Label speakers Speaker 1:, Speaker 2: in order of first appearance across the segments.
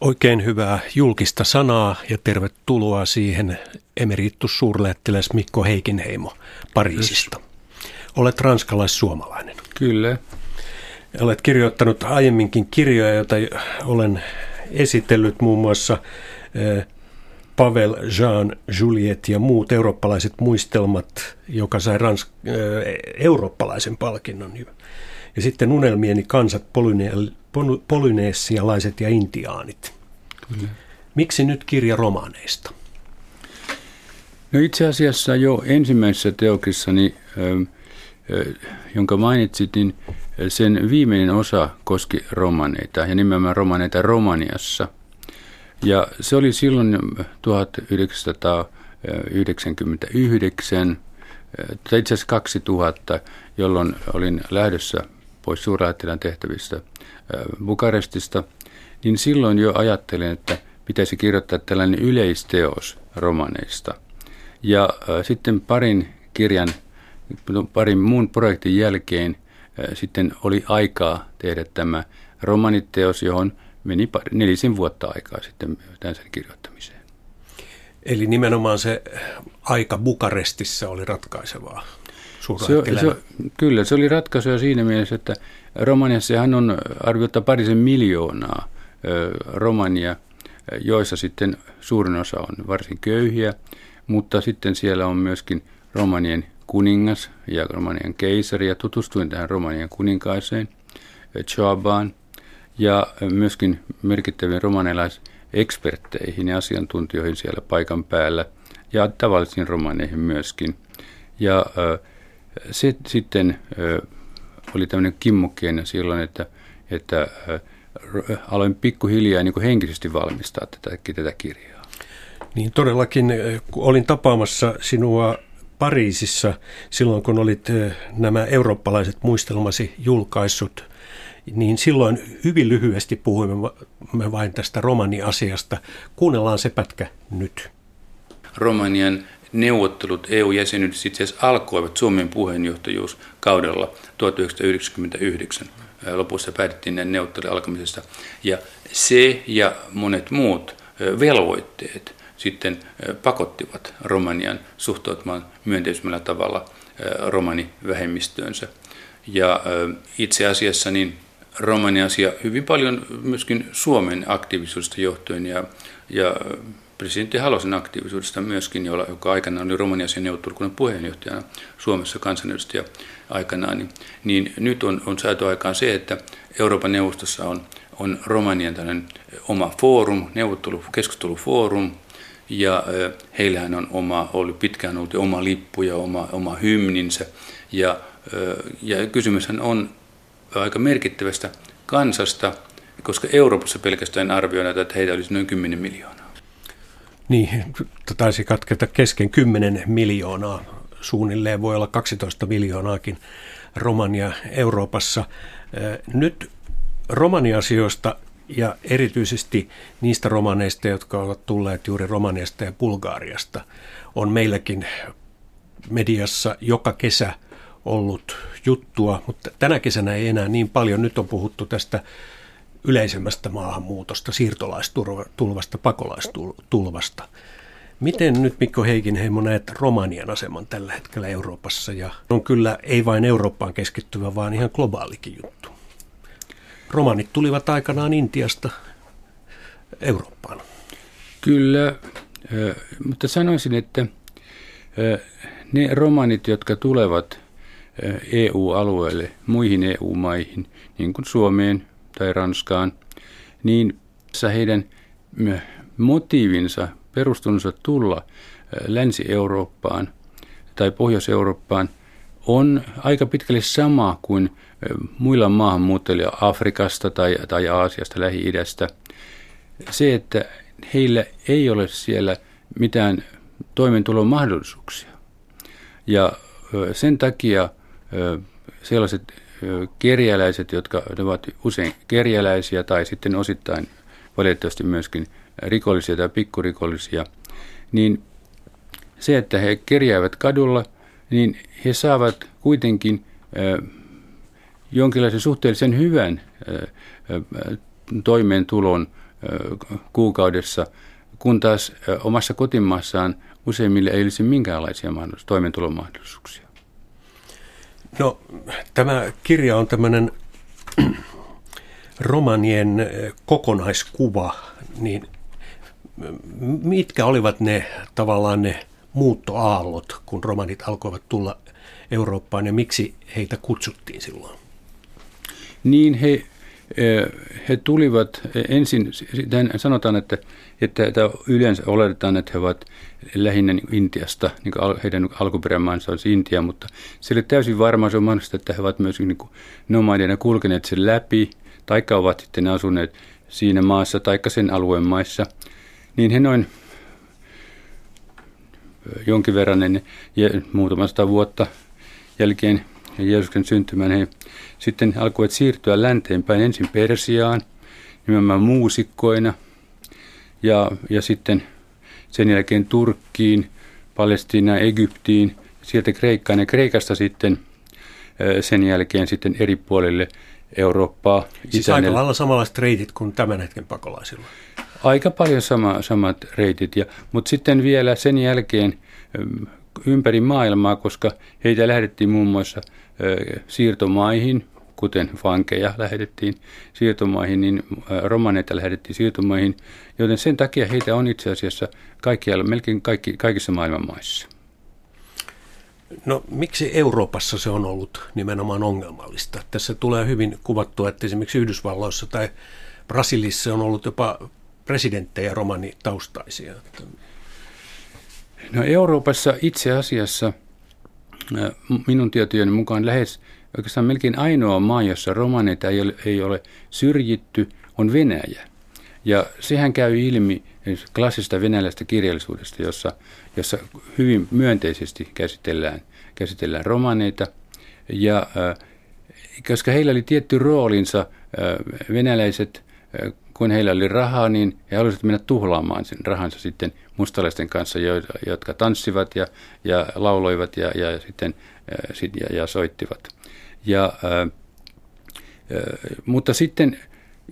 Speaker 1: Oikein hyvää julkista sanaa ja tervetuloa siihen emeritus suurlähettiläs Mikko Heikinheimo Pariisista. Olet ranskalais-suomalainen.
Speaker 2: Kyllä.
Speaker 1: Olet kirjoittanut aiemminkin kirjoja, joita olen esitellyt muun muassa eh, Pavel, Jean, Juliet ja muut eurooppalaiset muistelmat, joka sai rans, äh, eurooppalaisen palkinnon. Ja sitten unelmieni kansat, polyne- polyneesialaiset ja intiaanit. Kyllä. Miksi nyt kirja romaaneista?
Speaker 2: No itse asiassa jo ensimmäisessä teoksessani, jonka mainitsit, niin sen viimeinen osa koski romaneita ja nimenomaan romaneita Romaniassa. Ja se oli silloin 1999, tai itse asiassa 2000, jolloin olin lähdössä pois suurlähettilän tehtävistä Bukarestista, niin silloin jo ajattelin, että pitäisi kirjoittaa tällainen yleisteos romaneista. Ja sitten parin kirjan, parin muun projektin jälkeen sitten oli aikaa tehdä tämä romaniteos, johon meni nelisen vuotta aikaa sitten tämän sen kirjoittamiseen.
Speaker 1: Eli nimenomaan se aika Bukarestissa oli ratkaisevaa
Speaker 2: se, se, Kyllä, se oli ratkaisu siinä mielessä, että Romaniassahan on arviota parisen miljoonaa romania, joissa sitten suurin osa on varsin köyhiä, mutta sitten siellä on myöskin romanien kuningas ja romanien keisari, ja tutustuin tähän romanien kuninkaaseen, Chabaan, ja myöskin merkittäviin romanilaisekspertteihin ja asiantuntijoihin siellä paikan päällä, ja tavallisiin romaneihin myöskin. Ja äh, se, sitten oli tämmöinen kimmokkeena silloin, että, että aloin pikkuhiljaa niin kuin henkisesti valmistaa tätä, tätä kirjaa.
Speaker 1: Niin todellakin, kun olin tapaamassa sinua Pariisissa silloin, kun olit nämä eurooppalaiset muistelmasi julkaissut, niin silloin hyvin lyhyesti puhuimme vain tästä romaniasiasta. Kuunnellaan se pätkä nyt.
Speaker 2: Romanian neuvottelut EU-jäsenyydessä itse asiassa alkoivat Suomen puheenjohtajuuskaudella 1999. Lopussa päätettiin näiden neuvottelujen alkamisesta. Ja se ja monet muut velvoitteet sitten pakottivat Romanian suhtautumaan myönteisemmällä tavalla romanivähemmistöönsä. Ja itse asiassa niin romaniasia hyvin paljon myöskin Suomen aktiivisuudesta johtuen ja, ja presidentti Halosen aktiivisuudesta myöskin, jolla, joka aikanaan oli Romaniasian neuvottelukunnan puheenjohtajana Suomessa kansanedustaja aikanaan, niin, niin nyt on, on saatu aikaan se, että Euroopan neuvostossa on, on Romanian oma foorum, neuvottelu, keskustelufoorum, ja heillähän on oma, ollut pitkään ollut oma lippu ja oma, oma hymninsä, ja, ja kysymyshän on aika merkittävästä kansasta, koska Euroopassa pelkästään arvioidaan, että heitä olisi noin 10 miljoonaa.
Speaker 1: Niin, taisi katketa kesken 10 miljoonaa. Suunnilleen voi olla 12 miljoonaakin Romania Euroopassa. Nyt romaniasioista ja erityisesti niistä romaneista, jotka ovat tulleet juuri Romaniasta ja Bulgaariasta, on meilläkin mediassa joka kesä ollut juttua, mutta tänä kesänä ei enää niin paljon. Nyt on puhuttu tästä yleisemmästä maahanmuutosta, siirtolaistulvasta, pakolaistulvasta. Miten nyt Mikko Heikinheimo näet Romanian aseman tällä hetkellä Euroopassa? Ja on kyllä ei vain Eurooppaan keskittyvä, vaan ihan globaalikin juttu. Romanit tulivat aikanaan Intiasta Eurooppaan.
Speaker 2: Kyllä, mutta sanoisin, että ne romanit, jotka tulevat EU-alueelle, muihin EU-maihin, niin kuin Suomeen, tai Ranskaan, niin heidän motiivinsa, perustunsa tulla Länsi-Eurooppaan tai Pohjois-Eurooppaan on aika pitkälle sama kuin muilla maahanmuuttajilla Afrikasta tai, tai Aasiasta, Lähi-idästä. Se, että heillä ei ole siellä mitään toimeentulon mahdollisuuksia. Ja sen takia sellaiset kerjäläiset, jotka ovat usein kerjäläisiä tai sitten osittain valitettavasti myöskin rikollisia tai pikkurikollisia, niin se, että he kerjäävät kadulla, niin he saavat kuitenkin jonkinlaisen suhteellisen hyvän toimeentulon kuukaudessa, kun taas omassa kotimaassaan useimmille ei olisi minkäänlaisia mahdollisuuksia, toimeentulomahdollisuuksia.
Speaker 1: No, tämä kirja on tämmöinen romanien kokonaiskuva, niin mitkä olivat ne tavallaan ne muuttoaallot, kun romanit alkoivat tulla Eurooppaan ja miksi heitä kutsuttiin silloin?
Speaker 2: Niin he, he tulivat ensin, sanotaan, että, että, yleensä oletetaan, että he ovat lähinnä niin Intiasta, niin kuin heidän alkuperämaansa olisi Intia, mutta oli täysin varma, se on mahdollista, että he ovat myös niin nomadeina kulkeneet sen läpi, taikka ovat sitten asuneet siinä maassa, taikka sen alueen maissa, niin he noin jonkin verran ennen muutama sata vuotta jälkeen Jeesuksen syntymän he sitten alkoivat siirtyä länteenpäin ensin Persiaan, nimenomaan muusikkoina, ja, ja sitten sen jälkeen Turkkiin, Palestiinaan, Egyptiin, sieltä Kreikkaan ja Kreikasta sitten sen jälkeen sitten eri puolille Eurooppaa.
Speaker 1: Siis Itänel... aika lailla samanlaiset reitit kuin tämän hetken pakolaisilla.
Speaker 2: Aika paljon sama, samat reitit, ja, mutta sitten vielä sen jälkeen ympäri maailmaa, koska heitä lähdettiin muun muassa siirtomaihin, kuten vankeja lähetettiin siirtomaihin, niin romaneita lähetettiin siirtomaihin, joten sen takia heitä on itse asiassa kaikkialla, melkein kaikki, kaikissa maailman maissa.
Speaker 1: No miksi Euroopassa se on ollut nimenomaan ongelmallista? Tässä tulee hyvin kuvattua, että esimerkiksi Yhdysvalloissa tai Brasilissa on ollut jopa presidenttejä romanitaustaisia.
Speaker 2: No Euroopassa itse asiassa minun tietojeni mukaan lähes oikeastaan melkein ainoa maa, jossa romaneita ei ole, ei ole syrjitty, on Venäjä. Ja sehän käy ilmi klassista venäläistä kirjallisuudesta, jossa, jossa hyvin myönteisesti käsitellään, käsitellään romaneita. Ja koska heillä oli tietty roolinsa, venäläiset kun heillä oli rahaa, niin he halusivat mennä tuhlaamaan sen rahansa sitten mustalaisten kanssa, jotka tanssivat ja, ja lauloivat ja, ja sitten ja, ja soittivat. Ja, ää, mutta sitten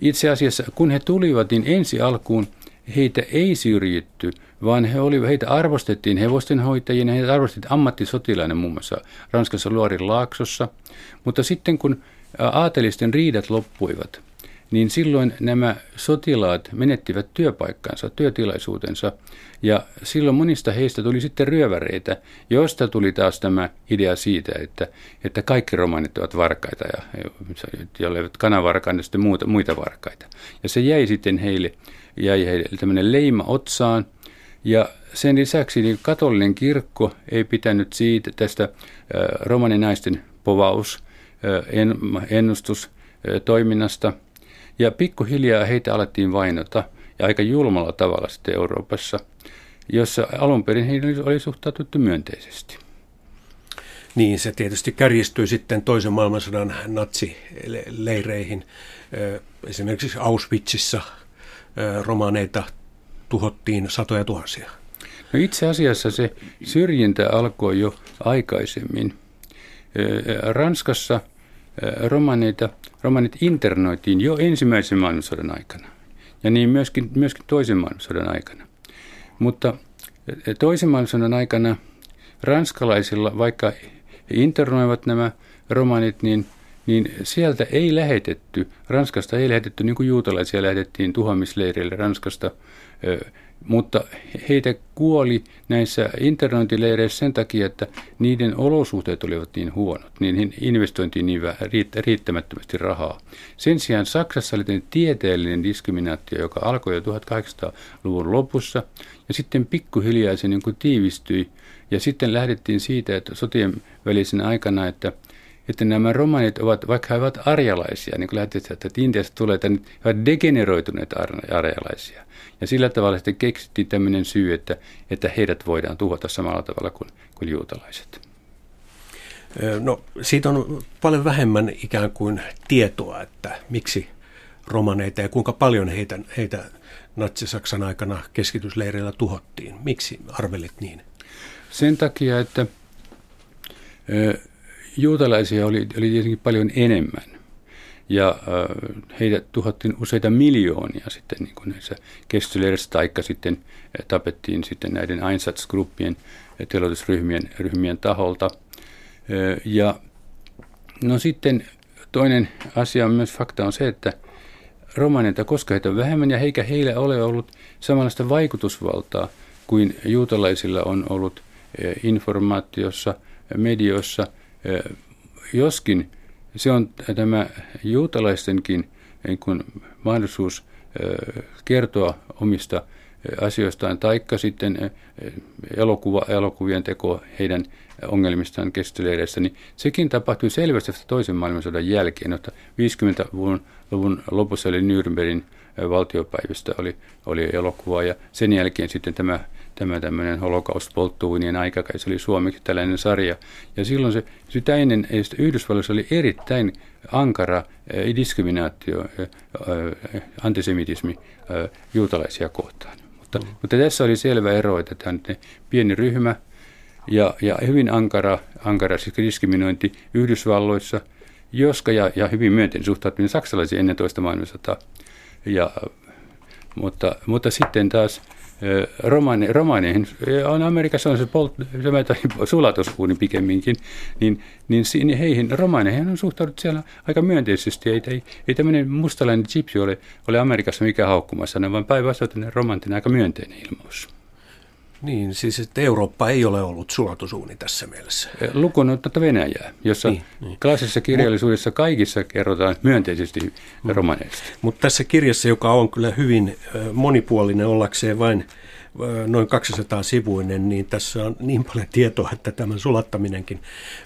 Speaker 2: itse asiassa, kun he tulivat, niin ensi alkuun heitä ei syrjitty, vaan he oli, heitä arvostettiin hevostenhoitajina, heitä arvostettiin ammattisotilaina muun muassa Ranskassa Luorin laaksossa. Mutta sitten kun aatelisten riidat loppuivat, niin silloin nämä sotilaat menettivät työpaikkansa, työtilaisuutensa, ja silloin monista heistä tuli sitten ryöväreitä, josta tuli taas tämä idea siitä, että, että kaikki romanit ovat varkaita, ja eivät kanavarkaita, niin sitten muuta, muita varkaita. Ja se jäi sitten heille, jäi heille tämmöinen leima otsaan, ja sen lisäksi niin katolinen kirkko ei pitänyt siitä tästä romaninaisten povaus, ennustus toiminnasta – ja pikkuhiljaa heitä alettiin vainota ja aika julmalla tavalla sitten Euroopassa, jossa alun perin heihin oli suhtaututtu myönteisesti.
Speaker 1: Niin, se tietysti kärjistyi sitten toisen maailmansodan natsileireihin. Esimerkiksi Auschwitzissa romaneita tuhottiin satoja tuhansia.
Speaker 2: No itse asiassa se syrjintä alkoi jo aikaisemmin. Ranskassa romaneita romanit internoitiin jo ensimmäisen maailmansodan aikana ja niin myöskin, myöskin toisen maailmansodan aikana. Mutta toisen maailmansodan aikana ranskalaisilla, vaikka internoivat nämä romanit, niin, niin sieltä ei lähetetty, Ranskasta ei lähetetty niin kuin juutalaisia lähetettiin tuhoamisleireille Ranskasta mutta heitä kuoli näissä internointileireissä sen takia, että niiden olosuhteet olivat niin huonot, niin investointiin niin riittämättömästi rahaa. Sen sijaan Saksassa oli tieteellinen diskriminaatio, joka alkoi jo 1800-luvun lopussa, ja sitten pikkuhiljaa se niin tiivistyi, ja sitten lähdettiin siitä, että sotien välisen aikana, että että nämä romanit ovat, vaikka he ovat arjalaisia, niin kuin lähdettiin, että Intiasta tulee, että he ovat degeneroituneet arjalaisia. Ja sillä tavalla sitten keksittiin tämmöinen syy, että, että heidät voidaan tuhota samalla tavalla kuin, kuin juutalaiset.
Speaker 1: No siitä on paljon vähemmän ikään kuin tietoa, että miksi romaneita ja kuinka paljon heitä, heitä natsi-Saksan aikana keskitysleireillä tuhottiin. Miksi arvelit niin?
Speaker 2: Sen takia, että juutalaisia oli, oli tietenkin paljon enemmän. Ja heitä tuhottiin useita miljoonia sitten niin kuin näissä kestoleireissä, taikka sitten tapettiin sitten näiden Einsatzgruppien teloitusryhmien ryhmien taholta. Ja no sitten toinen asia on myös fakta on se, että romaneita, koska heitä on vähemmän ja eikä heillä ole ollut samanlaista vaikutusvaltaa kuin juutalaisilla on ollut informaatiossa, medioissa, joskin se on tämä juutalaistenkin niin kuin mahdollisuus kertoa omista asioistaan, taikka sitten elokuva, elokuvien teko heidän ongelmistaan kestoleireissä, niin sekin tapahtui selvästi toisen maailmansodan jälkeen, että 50-luvun luvun lopussa oli Nürnbergin valtiopäivistä oli, oli elokuva ja sen jälkeen sitten tämä tämä tämmöinen holokaustpolttuunien aikakai, se oli suomeksi tällainen sarja. Ja silloin se, sitä ennen Yhdysvalloissa oli erittäin ankara diskriminaatio, antisemitismi juutalaisia kohtaan. Mutta, mm. mutta tässä oli selvä ero, että tämä on pieni ryhmä ja, ja hyvin ankara, ankara siis diskriminointi Yhdysvalloissa, joska ja, ja hyvin myönteinen suhtautuminen saksalaisiin ennen toista maailmansotaa. Ja, mutta, mutta sitten taas romani, romaneihin, on Amerikassa on se, polt, se sulatusuuni pikemminkin, niin, niin, niin heihin, romaneihin on suhtauduttu siellä aika myönteisesti. Ei, ei, ei tämmöinen mustalainen gypsy ole, ole Amerikassa mikä haukkumassa, vaan päinvastoin romantinen aika myönteinen ilmaus.
Speaker 1: Niin, siis että Eurooppa ei ole ollut sulatusuuni tässä mielessä.
Speaker 2: Lukun ottamatta Venäjää, jossa niin, niin. klassisessa kirjallisuudessa kaikissa kerrotaan myönteisesti mm. romaneista.
Speaker 1: Mutta tässä kirjassa, joka on kyllä hyvin monipuolinen ollakseen vain noin 200 sivuinen, niin tässä on niin paljon tietoa, että tämän sulattaminenkin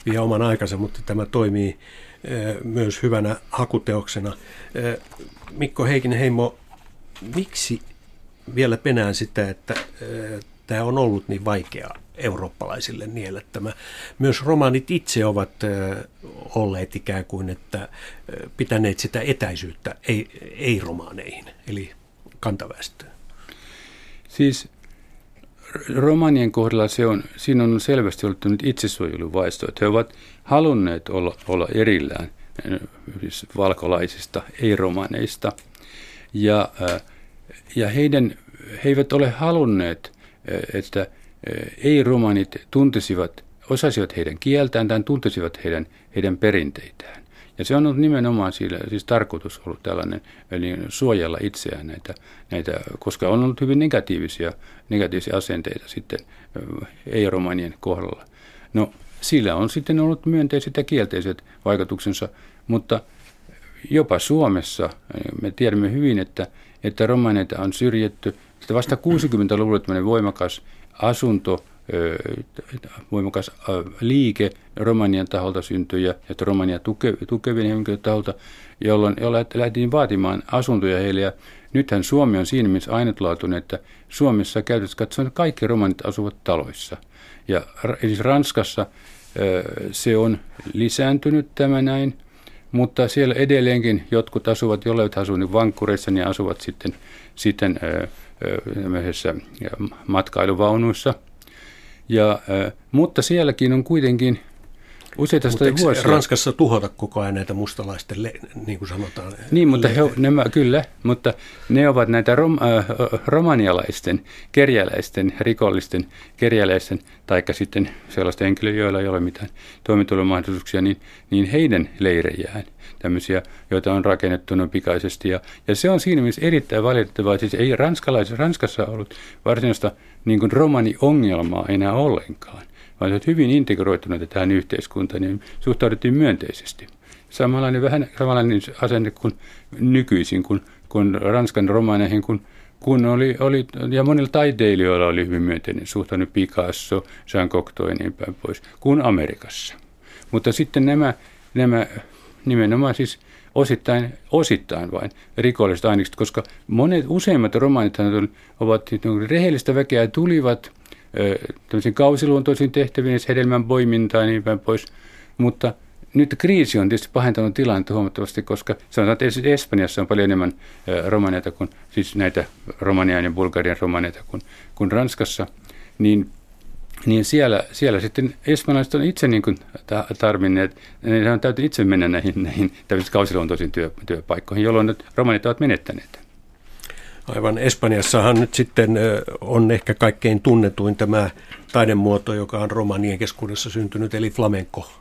Speaker 1: vie oman aikansa, mutta tämä toimii myös hyvänä hakuteoksena. Mikko Heikinen Heimo, miksi vielä penään sitä, että tämä on ollut niin vaikea eurooppalaisille nielettämä. Myös romaanit itse ovat olleet ikään kuin, että pitäneet sitä etäisyyttä ei, ei-romaaneihin, eli kantaväestöön.
Speaker 2: Siis romanien kohdalla se on, siinä on selvästi ollut nyt itsesuojeluvaisto, että he ovat halunneet olla, olla erillään siis valkolaisista, ei-romaneista. Ja, ja heidän, he eivät ole halunneet että ei-romanit tuntisivat, osasivat heidän kieltään tai tuntisivat heidän, heidän perinteitään. Ja se on ollut nimenomaan sillä, siis tarkoitus ollut tällainen, eli suojella itseään näitä, näitä koska on ollut hyvin negatiivisia, negatiivisia asenteita sitten ei-romanien kohdalla. No sillä on sitten ollut myönteiset ja kielteiset vaikutuksensa, mutta jopa Suomessa me tiedämme hyvin, että, että romaneita on syrjetty sitten vasta 60-luvulla tämmöinen voimakas asunto, voimakas liike Romanian taholta syntyi ja että Romania tuke, tukevien henkilöiden taholta, jolloin, jolloin lähdettiin vaatimaan asuntoja heille. Ja nythän Suomi on siinä mielessä ainutlaatuinen, että Suomessa käytössä katsoen kaikki romanit asuvat taloissa. Ja siis Ranskassa se on lisääntynyt tämä näin, mutta siellä edelleenkin jotkut asuvat, jollei asuvat niin vankkureissa, niin asuvat sitten, sitten matkailuvaunuissa. Ja, mutta sielläkin on kuitenkin useita
Speaker 1: mutta vuosia. Ranskassa tuhota koko ajan näitä mustalaisten, niin kuin sanotaan?
Speaker 2: Niin, mutta he, nämä, kyllä, mutta ne ovat näitä rom, äh, romanialaisten, kerjäläisten, rikollisten kerjäläisten, taikka sitten sellaisten henkilöiden, joilla ei ole mitään toimitulomahdollisuuksia, niin, niin heidän leirejään tämmöisiä, joita on rakennettu noin pikaisesti. Ja, ja se on siinä mielessä erittäin valitettavaa. Siis ei ranskalais, Ranskassa ollut varsinaista niin kuin romani-ongelmaa enää ollenkaan, vaan he hyvin integroituneita tähän yhteiskuntaan, niin suhtauduttiin myönteisesti. Samanlainen, vähän samanlainen asenne kuin nykyisin, kun, kun Ranskan romaneihin, kun kun oli, oli, ja monilla taiteilijoilla oli hyvin myönteinen suhtautunut Picasso, Jean Cocteau ja niin päin pois, kuin Amerikassa. Mutta sitten nämä, nämä nimenomaan siis osittain, osittain vain rikolliset ainekset, koska monet, useimmat romaanit ovat niin rehellistä väkeä tulivat tämmöisiin kausiluontoisiin tehtäviin, hedelmän poimintaan ja niin päin pois, mutta nyt kriisi on tietysti pahentanut tilannetta huomattavasti, koska sanotaan, että Espanjassa on paljon enemmän romaneita kuin, siis näitä romanian ja bulgarian romaneita kuin, kuin Ranskassa, niin niin siellä, siellä sitten espanjalaiset on itse niin kuin tarvinneet, ne on täytyy itse mennä näihin, näihin kausiluontoisiin työ, työpaikkoihin, jolloin romanit ovat menettäneet.
Speaker 1: Aivan. Espanjassahan nyt sitten on ehkä kaikkein tunnetuin tämä taidemuoto, joka on romanien keskuudessa syntynyt, eli flamenco,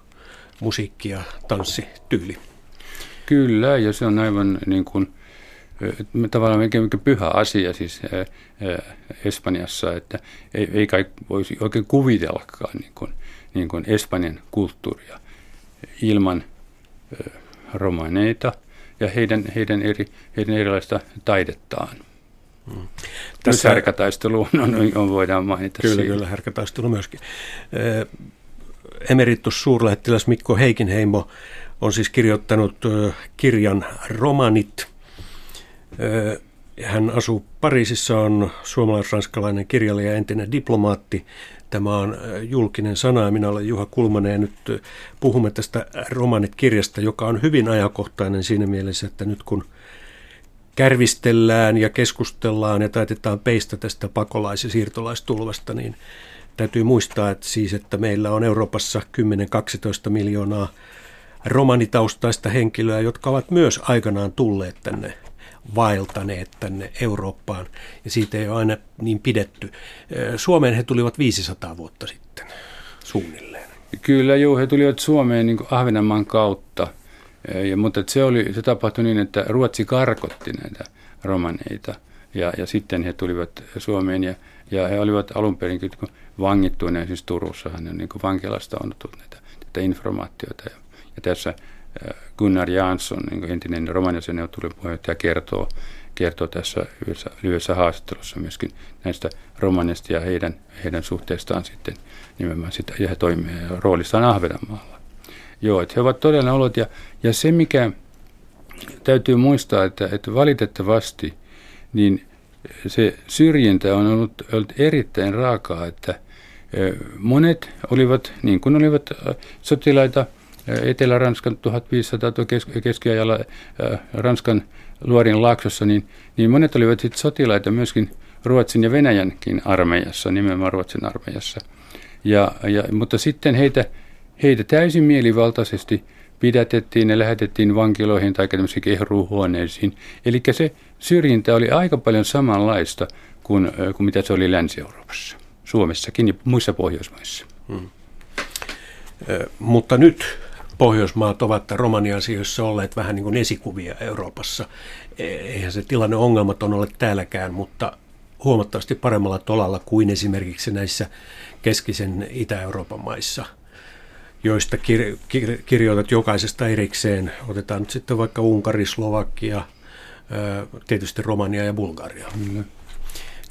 Speaker 1: musiikki ja tanssityyli.
Speaker 2: Kyllä, ja se on aivan niin kuin, tavallaan melkein pyhä asia siis Espanjassa, että ei, ei kai voisi oikein kuvitellakaan niin kuin, niin kuin Espanjan kulttuuria ilman romaneita ja heidän, heidän, eri, heidän erilaista taidettaan. Hmm. Tässä härkätaistelu on, on, voidaan mainita.
Speaker 1: Kyllä, siinä. kyllä, härkätaistelu myöskin. Emeritus suurlähettiläs Mikko Heikinheimo on siis kirjoittanut kirjan Romanit. Hän asuu Pariisissa, on suomalais-ranskalainen kirjailija ja entinen diplomaatti. Tämä on julkinen sana ja minä olen Juha Kulmanen ja nyt puhumme tästä Romanit-kirjasta, joka on hyvin ajankohtainen siinä mielessä, että nyt kun kärvistellään ja keskustellaan ja taitetaan peistä tästä pakolais- ja siirtolaistulvasta, niin täytyy muistaa, että siis, että meillä on Euroopassa 10-12 miljoonaa romanitaustaista henkilöä, jotka ovat myös aikanaan tulleet tänne vaeltaneet tänne Eurooppaan, ja siitä ei ole aina niin pidetty. Suomeen he tulivat 500 vuotta sitten suunnilleen.
Speaker 2: Kyllä, joo, he tulivat Suomeen niin Ahvenanmaan kautta, ja, mutta se, oli, se tapahtui niin, että Ruotsi karkotti näitä romaneita, ja, ja sitten he tulivat Suomeen, ja, ja he olivat alun perin vangittuina, siis Turussa, hän on niin vankilasta annettu näitä, näitä informaatioita, ja ja tässä Gunnar Jansson, niin entinen romaniasen neuvottelun puheenjohtaja, kertoo, kertoo tässä lyhyessä, lyhyessä haastattelussa myöskin näistä romanista ja heidän, heidän suhteestaan sitten nimenomaan sitä, ja he toimii roolissaan Ahvenanmaalla. Joo, että he ovat todella olot, ja, ja se mikä täytyy muistaa, että, että valitettavasti niin se syrjintä on ollut, ollut erittäin raakaa, että monet olivat, niin kuin olivat sotilaita, Etelä-Ranskan 1500 keskiajalla Ranskan luorin laaksossa, niin, niin monet olivat sitten sotilaita myöskin Ruotsin ja Venäjänkin armeijassa, nimenomaan Ruotsin armeijassa. Ja, ja, mutta sitten heitä, heitä täysin mielivaltaisesti pidätettiin ja lähetettiin vankiloihin tai tämmöisiin kehruuhuoneisiin. Eli se syrjintä oli aika paljon samanlaista kuin, kuin mitä se oli Länsi-Euroopassa, Suomessakin ja muissa Pohjoismaissa. Hmm.
Speaker 1: Mutta nyt Pohjoismaat ovat romania-asioissa olleet vähän niin kuin esikuvia Euroopassa. E, eihän se tilanne ongelmaton ole täälläkään, mutta huomattavasti paremmalla tolalla kuin esimerkiksi näissä keskisen Itä-Euroopan maissa, joista kir- kir- kirjoitat jokaisesta erikseen. Otetaan nyt sitten vaikka Unkari, Slovakia, tietysti Romania ja Bulgaria. Mm.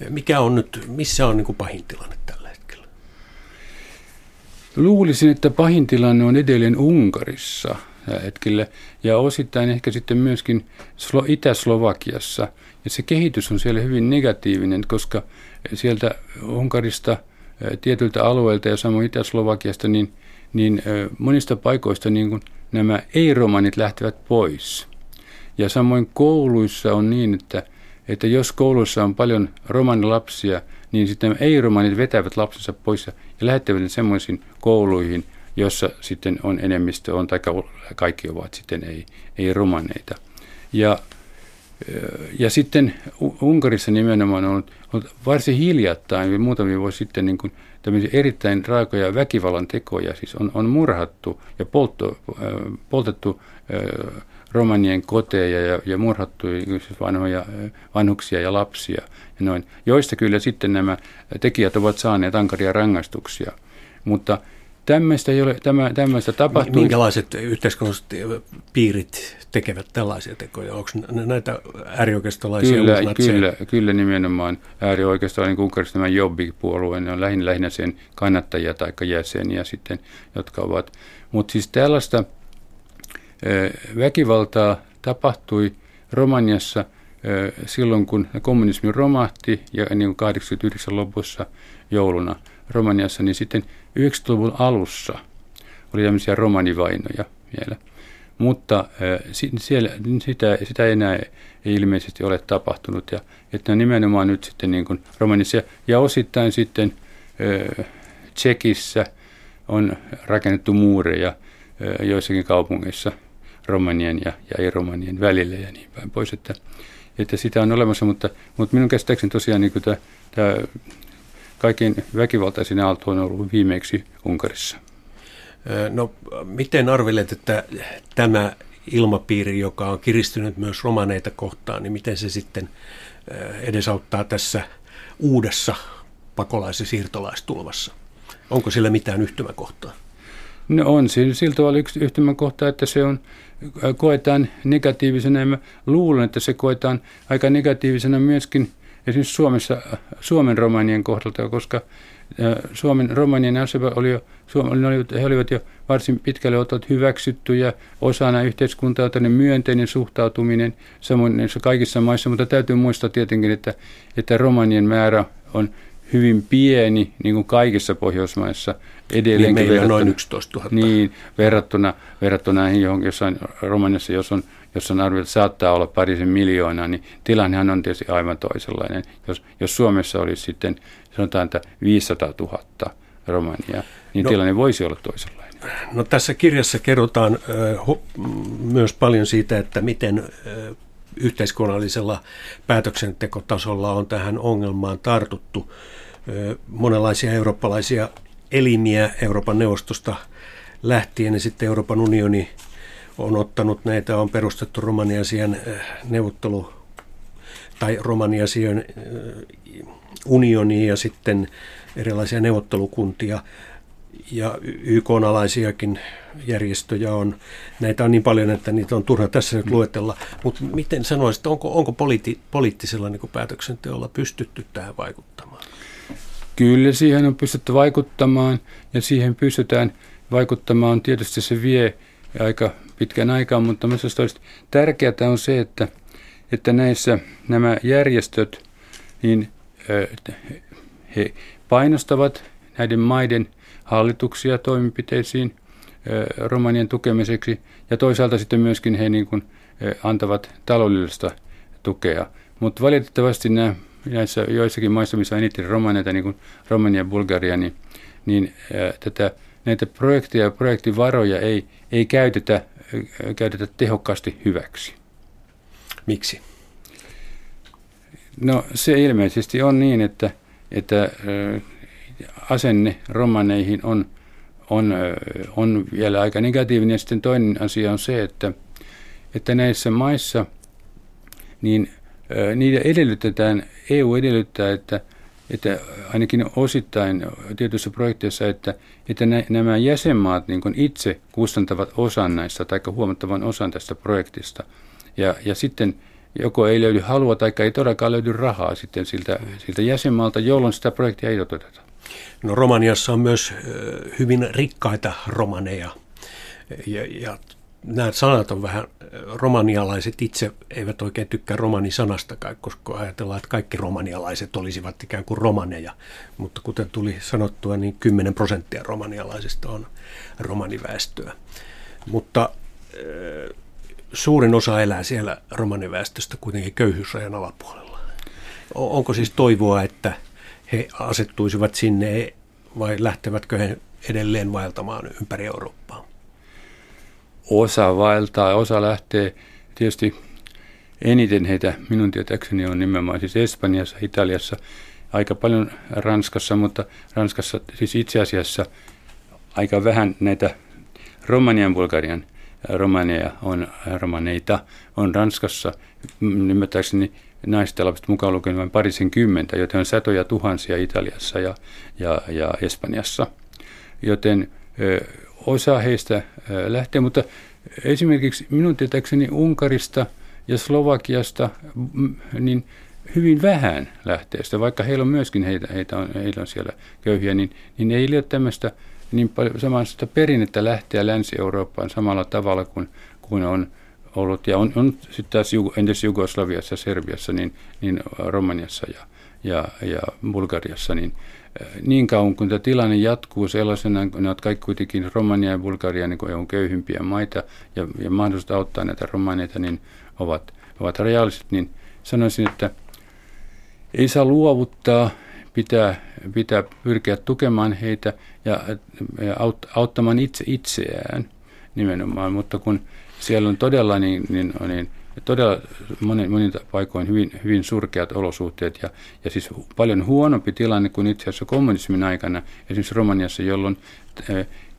Speaker 1: Mikä on nyt, missä on niin kuin pahin tilanne täällä?
Speaker 2: Luulisin, että pahin tilanne on edelleen Unkarissa hetkellä ja osittain ehkä sitten myöskin Itä-Slovakiassa. Ja se kehitys on siellä hyvin negatiivinen, koska sieltä Unkarista tietyiltä alueilta ja samoin Itä-Slovakiasta, niin, niin monista paikoista niin kuin nämä ei-romanit lähtevät pois. Ja samoin kouluissa on niin, että, että jos kouluissa on paljon romanilapsia, niin sitten ei-romanit vetävät lapsensa pois ja lähettävät ne semmoisiin kouluihin, jossa sitten on enemmistö on, tai kaikki ovat sitten ei, ei romaneita. Ja, ja sitten Unkarissa nimenomaan on ollut varsin hiljattain, muutamia vuosia sitten, niin kuin tämmöisiä erittäin raakoja väkivallan tekoja, siis on, on murhattu ja poltto, poltettu romanien koteja ja, ja murhattu siis vanhoja, vanhuksia ja lapsia. Ja noin, joista kyllä sitten nämä tekijät ovat saaneet ankaria rangaistuksia. Mutta tämmöistä, ei ole, tämä, tämmöistä tapahtuu.
Speaker 1: Minkälaiset yhteiskunnalliset piirit tekevät tällaisia tekoja? Onko näitä äärioikeistolaisia
Speaker 2: kyllä, kyllä, kyllä nimenomaan äärioikeistolainen Unkarissa tämä Jobbi-puolue, ne on lähinnä, lähinnä sen kannattajia tai jäseniä sitten, jotka ovat. Mutta siis tällaista väkivaltaa tapahtui Romaniassa silloin, kun kommunismi romahti ja niin kuin 89 lopussa jouluna Romaniassa, niin sitten 90-luvun alussa oli tämmöisiä romanivainoja vielä. Mutta siellä, sitä, sitä enää ei ilmeisesti ole tapahtunut. Ja, että nimenomaan nyt sitten niin kuin Romanissa ja osittain sitten Tsekissä on rakennettu muureja joissakin kaupungeissa romanien ja, ja ei-romanien välillä ja niin päin pois, että, että sitä on olemassa, mutta, mutta minun käsittääkseni tosiaan niin tämä, tämä kaikkein väkivaltaisin aalto on ollut viimeksi Unkarissa.
Speaker 1: No miten arvelet, että tämä ilmapiiri, joka on kiristynyt myös romaneita kohtaan, niin miten se sitten edesauttaa tässä uudessa pakolais- ja siirtolaistulvassa? Onko sillä mitään yhtymäkohtaa?
Speaker 2: No on siinä sillä tavalla yksi yhtymäkohta, että se on, koetaan negatiivisena. Ja mä luulen, että se koetaan aika negatiivisena myöskin esimerkiksi Suomessa, Suomen romanien kohdalta, koska Suomen romanien asema oli jo, Suomen, he olivat jo varsin pitkälle otot hyväksyttyjä osana yhteiskuntaa, joten myönteinen suhtautuminen samoin kaikissa maissa, mutta täytyy muistaa tietenkin, että, että romanien määrä on hyvin pieni, niin kuin kaikissa Pohjoismaissa.
Speaker 1: Edelleenkin niin meillä on noin 11 000.
Speaker 2: Niin, verrattuna, verrattuna näihin johonkin jossain Romaniassa, jos on, jos on arvioitu, että saattaa olla parisen miljoonaa, niin tilannehan on tietysti aivan toisenlainen. Jos, jos Suomessa olisi sitten, sanotaan, että 500 000 Romania, niin no, tilanne voisi olla toisenlainen.
Speaker 1: No tässä kirjassa kerrotaan äh, myös paljon siitä, että miten äh, yhteiskunnallisella päätöksentekotasolla on tähän ongelmaan tartuttu monenlaisia eurooppalaisia elimiä Euroopan neuvostosta lähtien ja sitten Euroopan unioni on ottanut näitä, on perustettu romaniasian neuvottelu tai romaniasian unioni ja sitten erilaisia neuvottelukuntia ja YK-alaisiakin järjestöjä on. Näitä on niin paljon, että niitä on turha tässä nyt luetella. Mutta miten sanoisit, onko, onko poliitti, poliittisella niin päätöksenteolla pystytty tähän vaikuttamaan?
Speaker 2: Kyllä siihen on pystytty vaikuttamaan ja siihen pystytään vaikuttamaan. Tietysti se vie aika pitkän aikaa, mutta minusta tärkeää on se, että, että näissä nämä järjestöt, niin he painostavat näiden maiden hallituksia toimenpiteisiin romanien tukemiseksi ja toisaalta sitten myöskin he niin kuin antavat taloudellista tukea. Mutta valitettavasti nämä näissä joissakin maissa, missä on eniten romaneita, niin kuin Romania ja Bulgaria, niin, niin ää, tätä, näitä projekteja ja projektivaroja ei, ei käytetä, ää, käytetä tehokkaasti hyväksi.
Speaker 1: Miksi?
Speaker 2: No se ilmeisesti on niin, että, että ää, asenne romaneihin on, on, on vielä aika negatiivinen. Ja sitten toinen asia on se, että, että näissä maissa niin niitä edellytetään, EU edellyttää, että, että ainakin osittain tietyissä projekteissa, että, että nämä jäsenmaat niin itse kustantavat osan näistä tai huomattavan osan tästä projektista. Ja, ja sitten joko ei löydy halua tai ei todellakaan löydy rahaa sitten siltä, siltä jäsenmaalta, jolloin sitä projektia ei toteuteta.
Speaker 1: No Romaniassa on myös hyvin rikkaita romaneja ja, ja nämä sanat on vähän, romanialaiset itse eivät oikein tykkää romanisanastakaan, koska ajatellaan, että kaikki romanialaiset olisivat ikään kuin romaneja. Mutta kuten tuli sanottua, niin 10 prosenttia romanialaisista on romaniväestöä. Mutta suurin osa elää siellä romaniväestöstä kuitenkin köyhyysrajan alapuolella. Onko siis toivoa, että he asettuisivat sinne vai lähtevätkö he edelleen vaeltamaan ympäri Eurooppaa?
Speaker 2: Osa vaeltaa, osa lähtee tietysti eniten heitä minun tietääkseni on nimenomaan siis Espanjassa, Italiassa, aika paljon Ranskassa, mutta Ranskassa siis itse asiassa aika vähän näitä Romanian, Bulgarian romaneja on, romaneita on Ranskassa, ymmärtääkseni naisten lapset mukaan lukien vain parisen kymmentä, joten on satoja tuhansia Italiassa ja, ja, ja Espanjassa. Joten osa heistä lähtee, mutta esimerkiksi minun tietääkseni Unkarista ja Slovakiasta niin hyvin vähän lähtee sitä, vaikka heillä on myöskin heitä, heitä on, heillä on siellä köyhiä, niin, niin ei ole tämmöistä niin paljon samanlaista perinnettä lähteä Länsi-Eurooppaan samalla tavalla kuin, kuin on ollut. Ja on, on sitten taas entäs Jugoslaviassa, Serbiassa, niin, niin Romaniassa ja, ja, ja Bulgariassa, niin niin kauan kun tämä tilanne jatkuu sellaisena, ne ovat kaikki kuitenkin Romania ja Bulgaria niin kuin EUn köyhimpiä maita ja, ja mahdollista auttaa näitä romaneita, niin ovat, ovat rajalliset, niin sanoisin, että ei saa luovuttaa, pitää, pitää pyrkiä tukemaan heitä ja, ja auttamaan itse itseään nimenomaan, mutta kun siellä on todella niin, niin, niin todella monin, monin paikoin hyvin, hyvin surkeat olosuhteet ja, ja siis paljon huonompi tilanne kuin itse asiassa kommunismin aikana, esimerkiksi Romaniassa, jolloin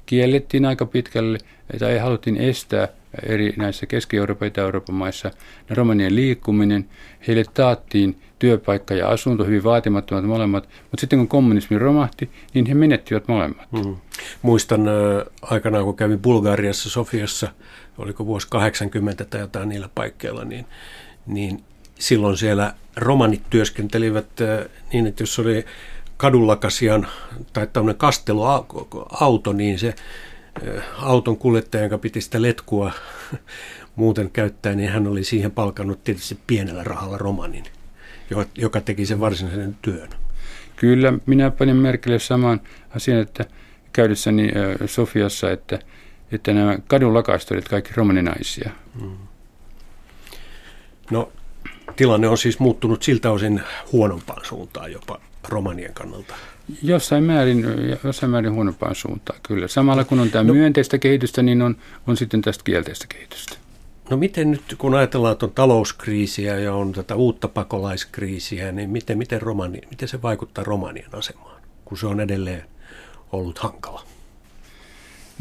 Speaker 2: kiellettiin aika pitkälle tai haluttiin estää eri näissä Keski-Euroopan ja Itä-Euroopan maissa romanien liikkuminen. Heille taattiin työpaikka ja asunto, hyvin vaatimattomat molemmat, mutta sitten kun kommunismi romahti, niin he menettivät molemmat. Mm.
Speaker 1: Muistan äh, aikanaan, kun kävin Bulgariassa, Sofiassa, oliko vuosi 80 tai jotain niillä paikkeilla, niin, niin silloin siellä romanit työskentelivät niin, että jos oli kadulakasian tai tämmöinen kasteluauto, niin se auton kuljettaja, joka piti sitä letkua muuten käyttää, niin hän oli siihen palkannut tietysti pienellä rahalla romanin, joka teki sen varsinaisen työn.
Speaker 2: Kyllä, minä panin merkille saman asian, että käydessäni Sofiassa, että, että nämä kadunlakaiset olivat kaikki romaninaisia. Hmm.
Speaker 1: No, tilanne on siis muuttunut siltä osin huonompaan suuntaan jopa romanien kannalta.
Speaker 2: Jossain määrin, jossain määrin huonompaan suuntaan, kyllä. Samalla kun on tämä no, myönteistä kehitystä, niin on, on sitten tästä kielteistä kehitystä.
Speaker 1: No miten nyt, kun ajatellaan, että on talouskriisiä ja on tätä uutta pakolaiskriisiä, niin miten, miten, romani, miten se vaikuttaa romanien asemaan, kun se on edelleen ollut hankala?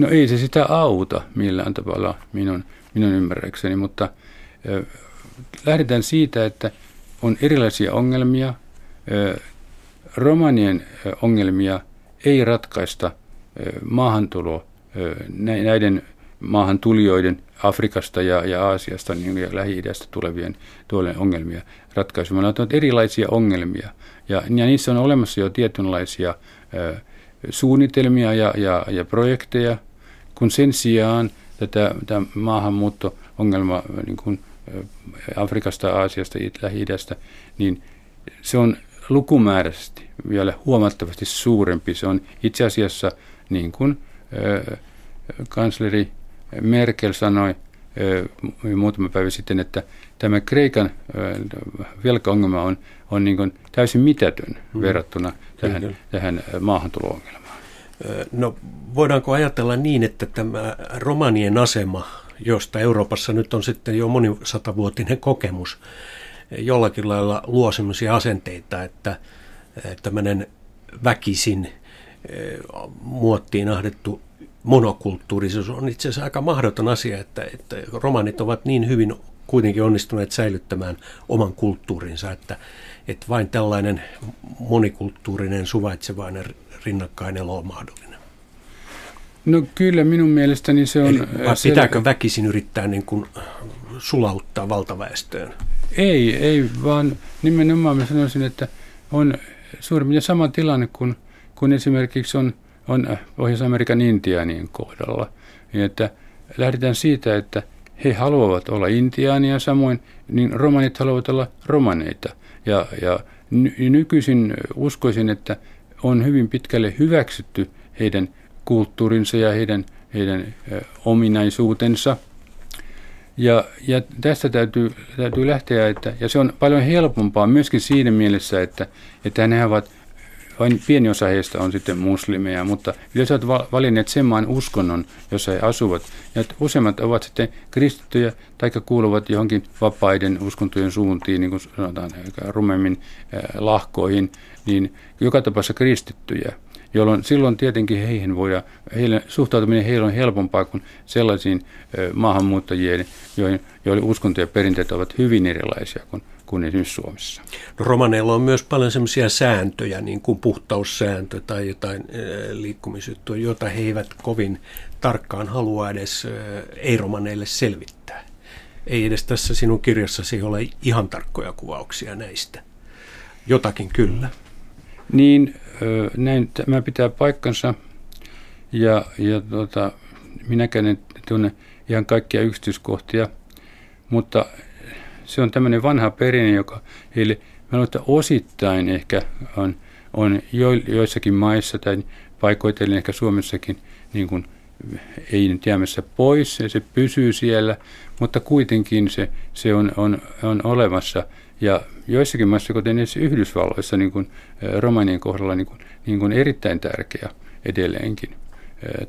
Speaker 2: No ei se sitä auta millään tavalla minun, minun ymmärrykseni, mutta äh, lähdetään siitä, että on erilaisia ongelmia. Äh, romanien ongelmia ei ratkaista maahantulo näiden maahantulijoiden Afrikasta ja, ja Aasiasta niin, ja Lähi-idästä tulevien tuolle ongelmia ratkaisemaan. Ne ovat erilaisia ongelmia ja, ja niissä on olemassa jo tietynlaisia ö, suunnitelmia ja, ja, ja projekteja, kun sen sijaan tätä, tätä maahanmuutto-ongelma niin kuin Afrikasta, Aasiasta, Lähi-idästä, niin se on lukumääräisesti vielä huomattavasti suurempi. Se on itse asiassa, niin kuin ö, kansleri Merkel sanoi ö, muutama päivä sitten, että tämä Kreikan ö, velkaongelma on, on niin kuin täysin mitätön hmm. verrattuna tähän, tähän maahantulo-ongelmaan.
Speaker 1: No voidaanko ajatella niin, että tämä romanien asema, josta Euroopassa nyt on sitten jo monisatavuotinen kokemus, jollakin lailla luo sellaisia asenteita, että tämmöinen väkisin muottiin ahdettu monokulttuurisuus on itse asiassa aika mahdoton asia, että, että romanit ovat niin hyvin kuitenkin onnistuneet säilyttämään oman kulttuurinsa, että, että vain tällainen monikulttuurinen, suvaitsevainen rinnakkainelo on mahdollinen.
Speaker 2: No kyllä minun mielestäni se on... Eli,
Speaker 1: pitääkö väkisin yrittää niin kuin sulauttaa valtaväestöön?
Speaker 2: Ei, ei, vaan nimenomaan mä sanoisin, että on suurin ja sama tilanne kuin, kuin esimerkiksi on, on Pohjois-Amerikan intiaanien kohdalla. Niin että lähdetään siitä, että he haluavat olla intiaania samoin, niin romanit haluavat olla romaneita. Ja, ja ny- nykyisin uskoisin, että on hyvin pitkälle hyväksytty heidän kulttuurinsa ja heidän, heidän ominaisuutensa – ja, ja tästä täytyy, täytyy lähteä, että, ja se on paljon helpompaa myöskin siinä mielessä, että, että ne ovat, vain pieni osa heistä on sitten muslimeja, mutta yleensä ovat valinneet sen maan uskonnon, jossa he asuvat. Ja useimmat ovat sitten kristittyjä tai kuuluvat johonkin vapaiden uskontojen suuntiin, niin kuin sanotaan rumemmin lahkoihin, niin joka tapauksessa kristittyjä jolloin silloin tietenkin heihin voida, heille, suhtautuminen heillä on helpompaa kuin sellaisiin maahanmuuttajien, joihin, joille uskonto ja perinteet ovat hyvin erilaisia kuin, kuin esimerkiksi Suomessa.
Speaker 1: No, romaneilla on myös paljon sellaisia sääntöjä, niin kuin puhtaussääntö tai jotain liikkumisjuttuja, joita he eivät kovin tarkkaan halua edes ei-romaneille selvittää. Ei edes tässä sinun kirjassasi ole ihan tarkkoja kuvauksia näistä. Jotakin kyllä.
Speaker 2: Niin, näin tämä pitää paikkansa ja, ja tota, minäkään en tunne ihan kaikkia yksityiskohtia, mutta se on tämmöinen vanha perinne, joka heille, mä että osittain ehkä on, on jo, joissakin maissa tai paikoitellen ehkä Suomessakin niin kuin, ei nyt jäämässä pois, se pysyy siellä, mutta kuitenkin se, se on, on, on olemassa. Ja joissakin maissa, kuten Yhdysvalloissa, niin kuin romanien kohdalla niin kuin, niin kuin erittäin tärkeä edelleenkin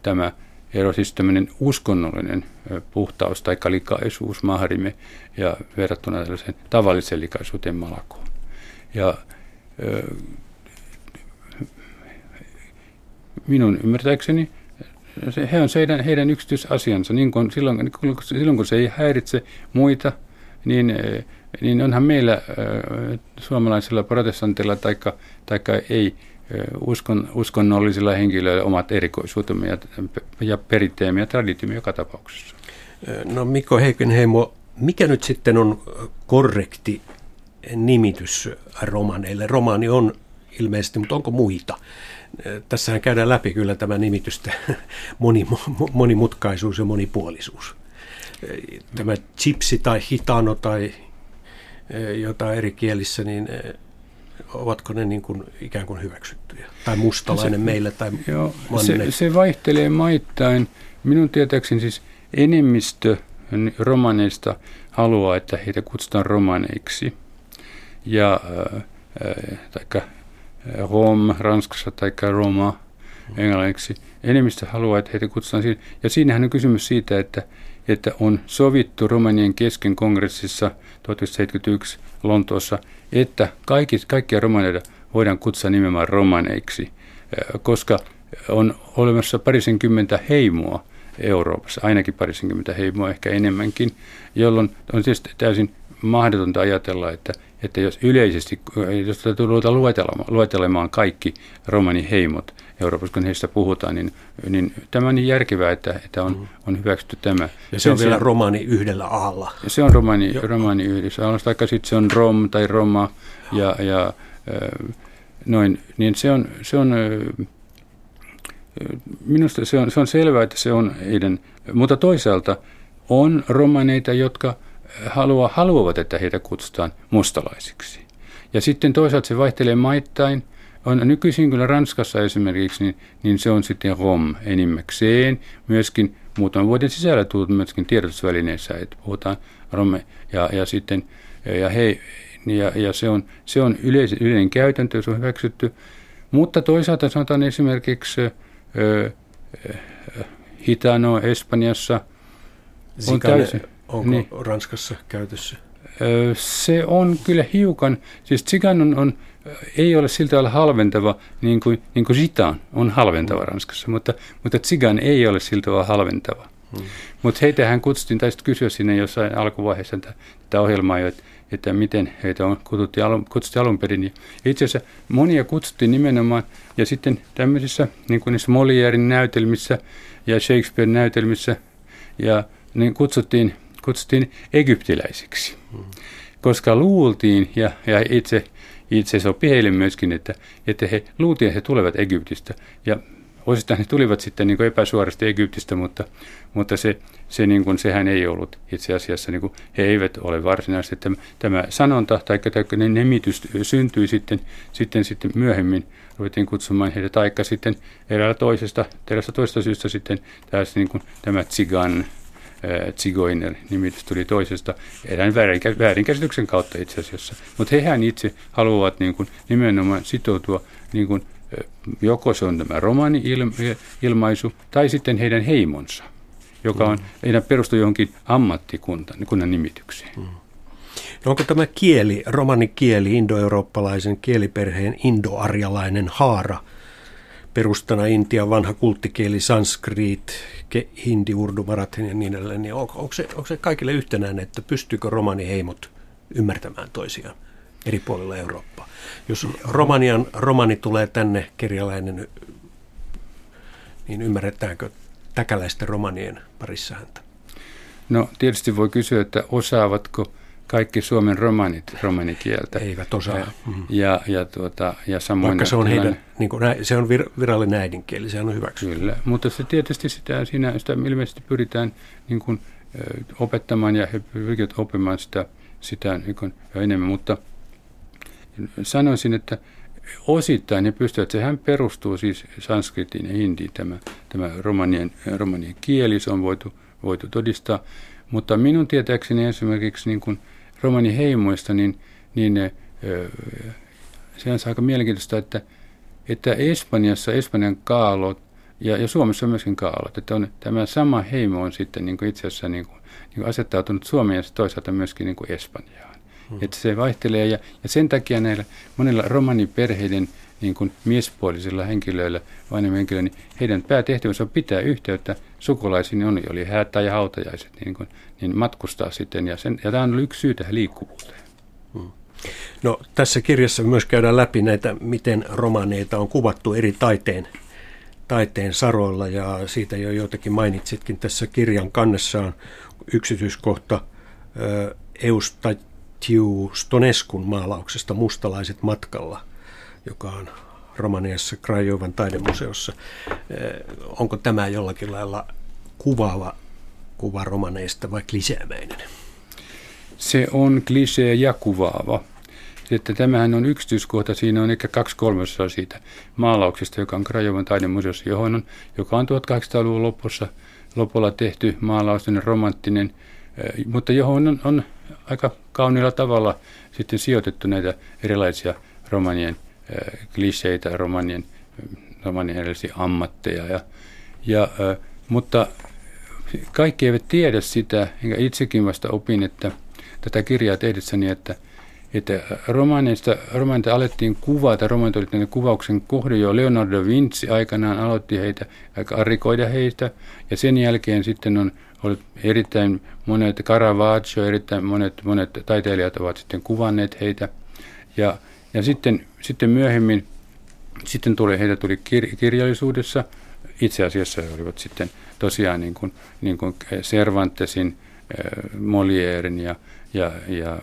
Speaker 2: tämä ero, siis tämmöinen uskonnollinen puhtaus tai likaisuus, maharime, ja verrattuna tällaiseen tavalliseen likaisuuteen malakoon. Ja minun ymmärtääkseni se, he on heidän, heidän yksityisasiansa. Niin kun, silloin, niin kun, silloin kun se ei häiritse muita, niin, niin onhan meillä suomalaisilla protestantilla tai ei uskon, uskonnollisilla henkilöillä omat erikoisuutemme ja, ja perinteemme ja traditiomme joka tapauksessa.
Speaker 1: No Mikko Heikenheimo, mikä nyt sitten on korrekti nimitys romaneille? Romaani on ilmeisesti, mutta onko muita? Tässähän käydään läpi kyllä tämä nimitystä monimutkaisuus ja monipuolisuus. Tämä chipsi tai hitano tai jotain eri kielissä, niin ovatko ne niin kuin ikään kuin hyväksyttyjä? Tai mustalainen se, meille tai joo,
Speaker 2: se, se vaihtelee maittain. Minun tietääkseni siis enemmistö romaneista haluaa, että heitä kutsutaan romaneiksi. Ja, äh, taikka Rom Ranskassa tai Roma englanniksi. Enemmistö haluaa, että heitä kutsutaan siinä. Ja siinähän on kysymys siitä, että, että on sovittu Romanien kesken kongressissa 1971 Lontoossa, että kaikki, kaikkia romaneita voidaan kutsua nimenomaan romaneiksi, koska on olemassa parisenkymmentä heimoa Euroopassa, ainakin parisenkymmentä heimoa, ehkä enemmänkin, jolloin on tietysti täysin mahdotonta ajatella, että, että jos yleisesti, jos ruvetaan luetelemaan, luetelemaan kaikki romaniheimot Euroopassa, kun heistä puhutaan, niin, niin tämä on niin järkevää, että, että on, mm. on hyväksytty tämä.
Speaker 1: Ja se on vielä romani yhdellä alla.
Speaker 2: Ja se on romani, romani yhdessä alalla, taikka sitten se on rom tai roma ja, ja noin, niin se on, se on minusta se on, se on selvää, että se on heidän, mutta toisaalta on romaneita, jotka halua, haluavat, että heitä kutsutaan mustalaisiksi. Ja sitten toisaalta se vaihtelee maittain. On nykyisin kyllä Ranskassa esimerkiksi, niin, niin se on sitten rom enimmäkseen. Myöskin muutaman vuoden sisällä tullut myöskin tiedotusvälineissä, että puhutaan romme ja, ja sitten ja, hei, ja, ja se on, se on yleis, yleinen käytäntö, se on hyväksytty. Mutta toisaalta sanotaan esimerkiksi ö, ö, Hitano Espanjassa
Speaker 1: on täysin, Onko niin. Ranskassa käytössä?
Speaker 2: Se on kyllä hiukan, siis tsigan on, on, ei ole siltä olla halventava, niin kuin, niin kuin gitan on halventava mm. Ranskassa, mutta, mutta tsigan ei ole siltä olla halventava. Mm. Mutta heitähän kutsuttiin, tai sitten kysyä sinne jossain alkuvaiheessa tätä ohjelmaa jo, että, että miten heitä on kutsuttiin alun, kutsuttiin alun perin. Ja itse asiassa monia kutsuttiin nimenomaan, ja sitten tämmöisissä, niin kuin niissä Molierin näytelmissä ja Shakespearen näytelmissä, ja niin kutsuttiin kutsuttiin egyptiläisiksi, koska luultiin, ja, ja itse, itse sopi heille myöskin, että, että he luultiin, että he tulevat Egyptistä, ja osittain he tulivat sitten niin epäsuorasti Egyptistä, mutta, mutta se, se niin kuin, sehän ei ollut itse asiassa, niin kuin, he eivät ole varsinaisesti. Tämä, tämä sanonta tai, tai nimitys syntyi sitten, sitten, sitten myöhemmin, ruvettiin kutsumaan heitä, taikka sitten eräällä toisesta, eräästä toisesta syystä sitten tässä, niin kuin, tämä tsigan, Zigoiner-nimitys tuli toisesta erään väärinkäsityksen kautta itse asiassa. Mutta hehän itse haluavat niin kuin, nimenomaan sitoutua, niin kuin, joko se on tämä romani-ilmaisu tai sitten heidän heimonsa, joka on, mm. heidän perustuu johonkin ammattikunnan nimitykseen. Mm.
Speaker 1: No onko tämä kieli, romanikieli, indoeurooppalaisen kieliperheen indoarjalainen haara – perustana Intian vanha kulttikieli sanskrit, hindi, urdu, marathi ja niin edelleen, niin onko, onko, se, onko se kaikille yhtenäinen, että pystyykö romaniheimot ymmärtämään toisiaan eri puolilla Eurooppaa? Jos romanian romani tulee tänne, kerjalainen, niin ymmärretäänkö täkäläisten romanien parissa häntä?
Speaker 2: No tietysti voi kysyä, että osaavatko kaikki Suomen romanit romanikieltä.
Speaker 1: Eivät osaa. Ja,
Speaker 2: mm-hmm. ja, ja, tuota, ja samoin
Speaker 1: Vaikka se on, heidän, niin kuin, se on vir, virallinen äidinkieli, se on hyväksytty.
Speaker 2: Kyllä, mutta se tietysti sitä, siinä, sitä ilmeisesti pyritään niin kuin, opettamaan ja he pyrkivät oppimaan sitä, sitä niin kuin, enemmän, mutta sanoisin, että osittain ne pystyvät, sehän perustuu siis sanskritiin ja hindiin, tämä, tämä romanien, romanien kieli, se on voitu, voitu todistaa, mutta minun tietääkseni esimerkiksi niin kuin romaniheimoista, niin niin se on aika mielenkiintoista, että, että Espanjassa Espanjan kaalot ja, ja Suomessa on myöskin kaalot, että on, tämä sama heimo on sitten niin kuin itse asiassa niin kuin, niin kuin asettautunut Suomeen ja toisaalta myöskin niin kuin Espanjaan. Hmm. Että se vaihtelee ja, ja sen takia näillä monilla romaniperheiden niin kuin miespuolisilla henkilöillä, vanhemmilla henkilöillä, niin heidän päätehtävänsä on pitää yhteyttä sukulaisiin, niin on, oli häätä ja hautajaiset, niin, kuin, niin matkustaa sitten. Ja, sen, ja tämä on yksi syy tähän liikkuvuuteen. Hmm.
Speaker 1: No, tässä kirjassa myös käydään läpi näitä, miten romaneita on kuvattu eri taiteen, taiteen saroilla ja siitä jo joitakin mainitsitkin tässä kirjan kannessaan yksityiskohta Eustatiu Stoneskun maalauksesta Mustalaiset matkalla, joka on Romaniassa Krajovan taidemuseossa. Onko tämä jollakin lailla kuvaava kuva romaneista vai kliseemäinen?
Speaker 2: Se on klisee ja kuvaava että tämähän on yksityiskohta, siinä on ehkä kaksi kolmasosaa siitä maalauksesta, joka on Krajovan taidemuseossa, johon on, joka on 1800-luvun lopussa, lopulla tehty maalaus, romanttinen, eh, mutta johon on, on aika kauniilla tavalla sitten sijoitettu näitä erilaisia romanien kliseitä, romanien, romanien erilaisia ammatteja. Ja, ja, mutta kaikki eivät tiedä sitä, enkä itsekin vasta opin, että tätä kirjaa tehdessäni, että – että romaneista, romaneita alettiin kuvata, romanit olivat kuvauksen kohde jo Leonardo da Vinci aikanaan aloitti heitä, aika arikoida heitä, ja sen jälkeen sitten on ollut erittäin monet, Caravaggio, erittäin monet, monet taiteilijat ovat sitten kuvanneet heitä, ja, ja sitten, sitten myöhemmin sitten tuli, heitä tuli kir, kirjallisuudessa, itse asiassa he olivat sitten tosiaan niin kuin, niin kuin Cervantesin, äh, Molierin ja ja, ja,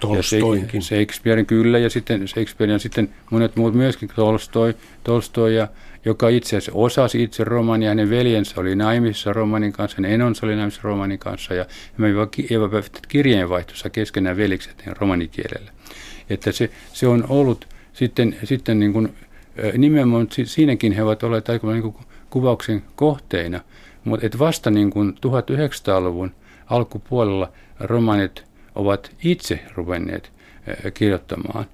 Speaker 1: Tolstoinkin.
Speaker 2: ja Shakespearein kyllä, ja sitten Shakespearein ja sitten monet muut myöskin, Tolstoi, Tolstoi ja, joka itse asiassa osasi itse romania, hänen veljensä oli naimissa romanin kanssa, hänen enonsa oli naimissa romanin kanssa, ja me jopa kirjeenvaihtossa keskenään velikset romanikielellä. Että se, se on ollut sitten, sitten niin kuin, nimenomaan siinäkin he ovat olleet aika niin kuin kuvauksen kohteina, mutta et vasta niin kuin 1900-luvun alkupuolella romanit ovat itse ruvenneet kirjoittamaan,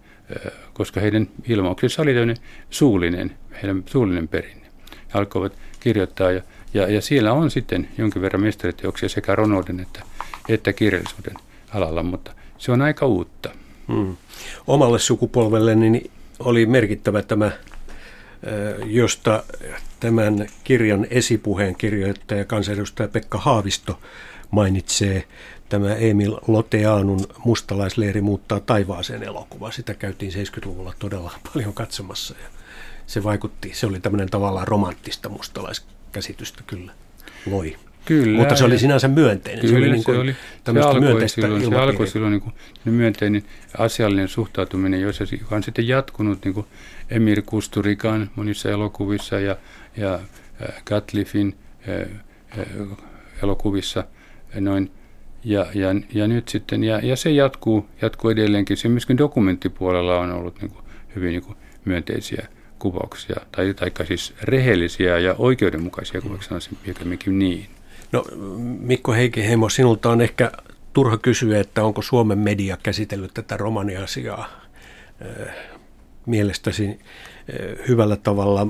Speaker 2: koska heidän ilmauksessa oli tämmöinen suullinen, heidän suullinen perinne. He alkoivat kirjoittaa ja, ja, ja siellä on sitten jonkin verran mestariteoksia sekä Ronaldin että, että kirjallisuuden alalla, mutta se on aika uutta. Hmm.
Speaker 1: Omalle sukupolvelle niin oli merkittävä tämä, josta tämän kirjan esipuheen kirjoittaja kansanedustaja Pekka Haavisto mainitsee tämä Emil Loteanun mustalaisleiri muuttaa taivaaseen elokuva. Sitä käytiin 70-luvulla todella paljon katsomassa ja se vaikutti, se oli tämmöinen tavallaan romanttista mustalaiskäsitystä kyllä loi.
Speaker 2: Kyllä.
Speaker 1: Mutta se oli sinänsä myönteinen.
Speaker 2: Kyllä, se oli, niin kuin se, oli, se alkoi silloin, se alkoi silloin niin kuin myönteinen asiallinen suhtautuminen, joka on sitten jatkunut niin kuin Emir Kusturikan monissa elokuvissa ja, ja äh, Gatliffin äh, äh, elokuvissa noin ja, ja, ja nyt sitten, ja, ja se jatkuu, jatkuu edelleenkin. Se myöskin dokumenttipuolella on ollut niin kuin, hyvin niin kuin, myönteisiä kuvauksia, tai, tai siis rehellisiä ja oikeudenmukaisia kuvauksia, sanoisin pikemminkin niin.
Speaker 1: No Mikko Heikihemo, sinulta on ehkä turha kysyä, että onko Suomen media käsitellyt tätä romaniasiaa äh, mielestäsi äh, hyvällä tavalla,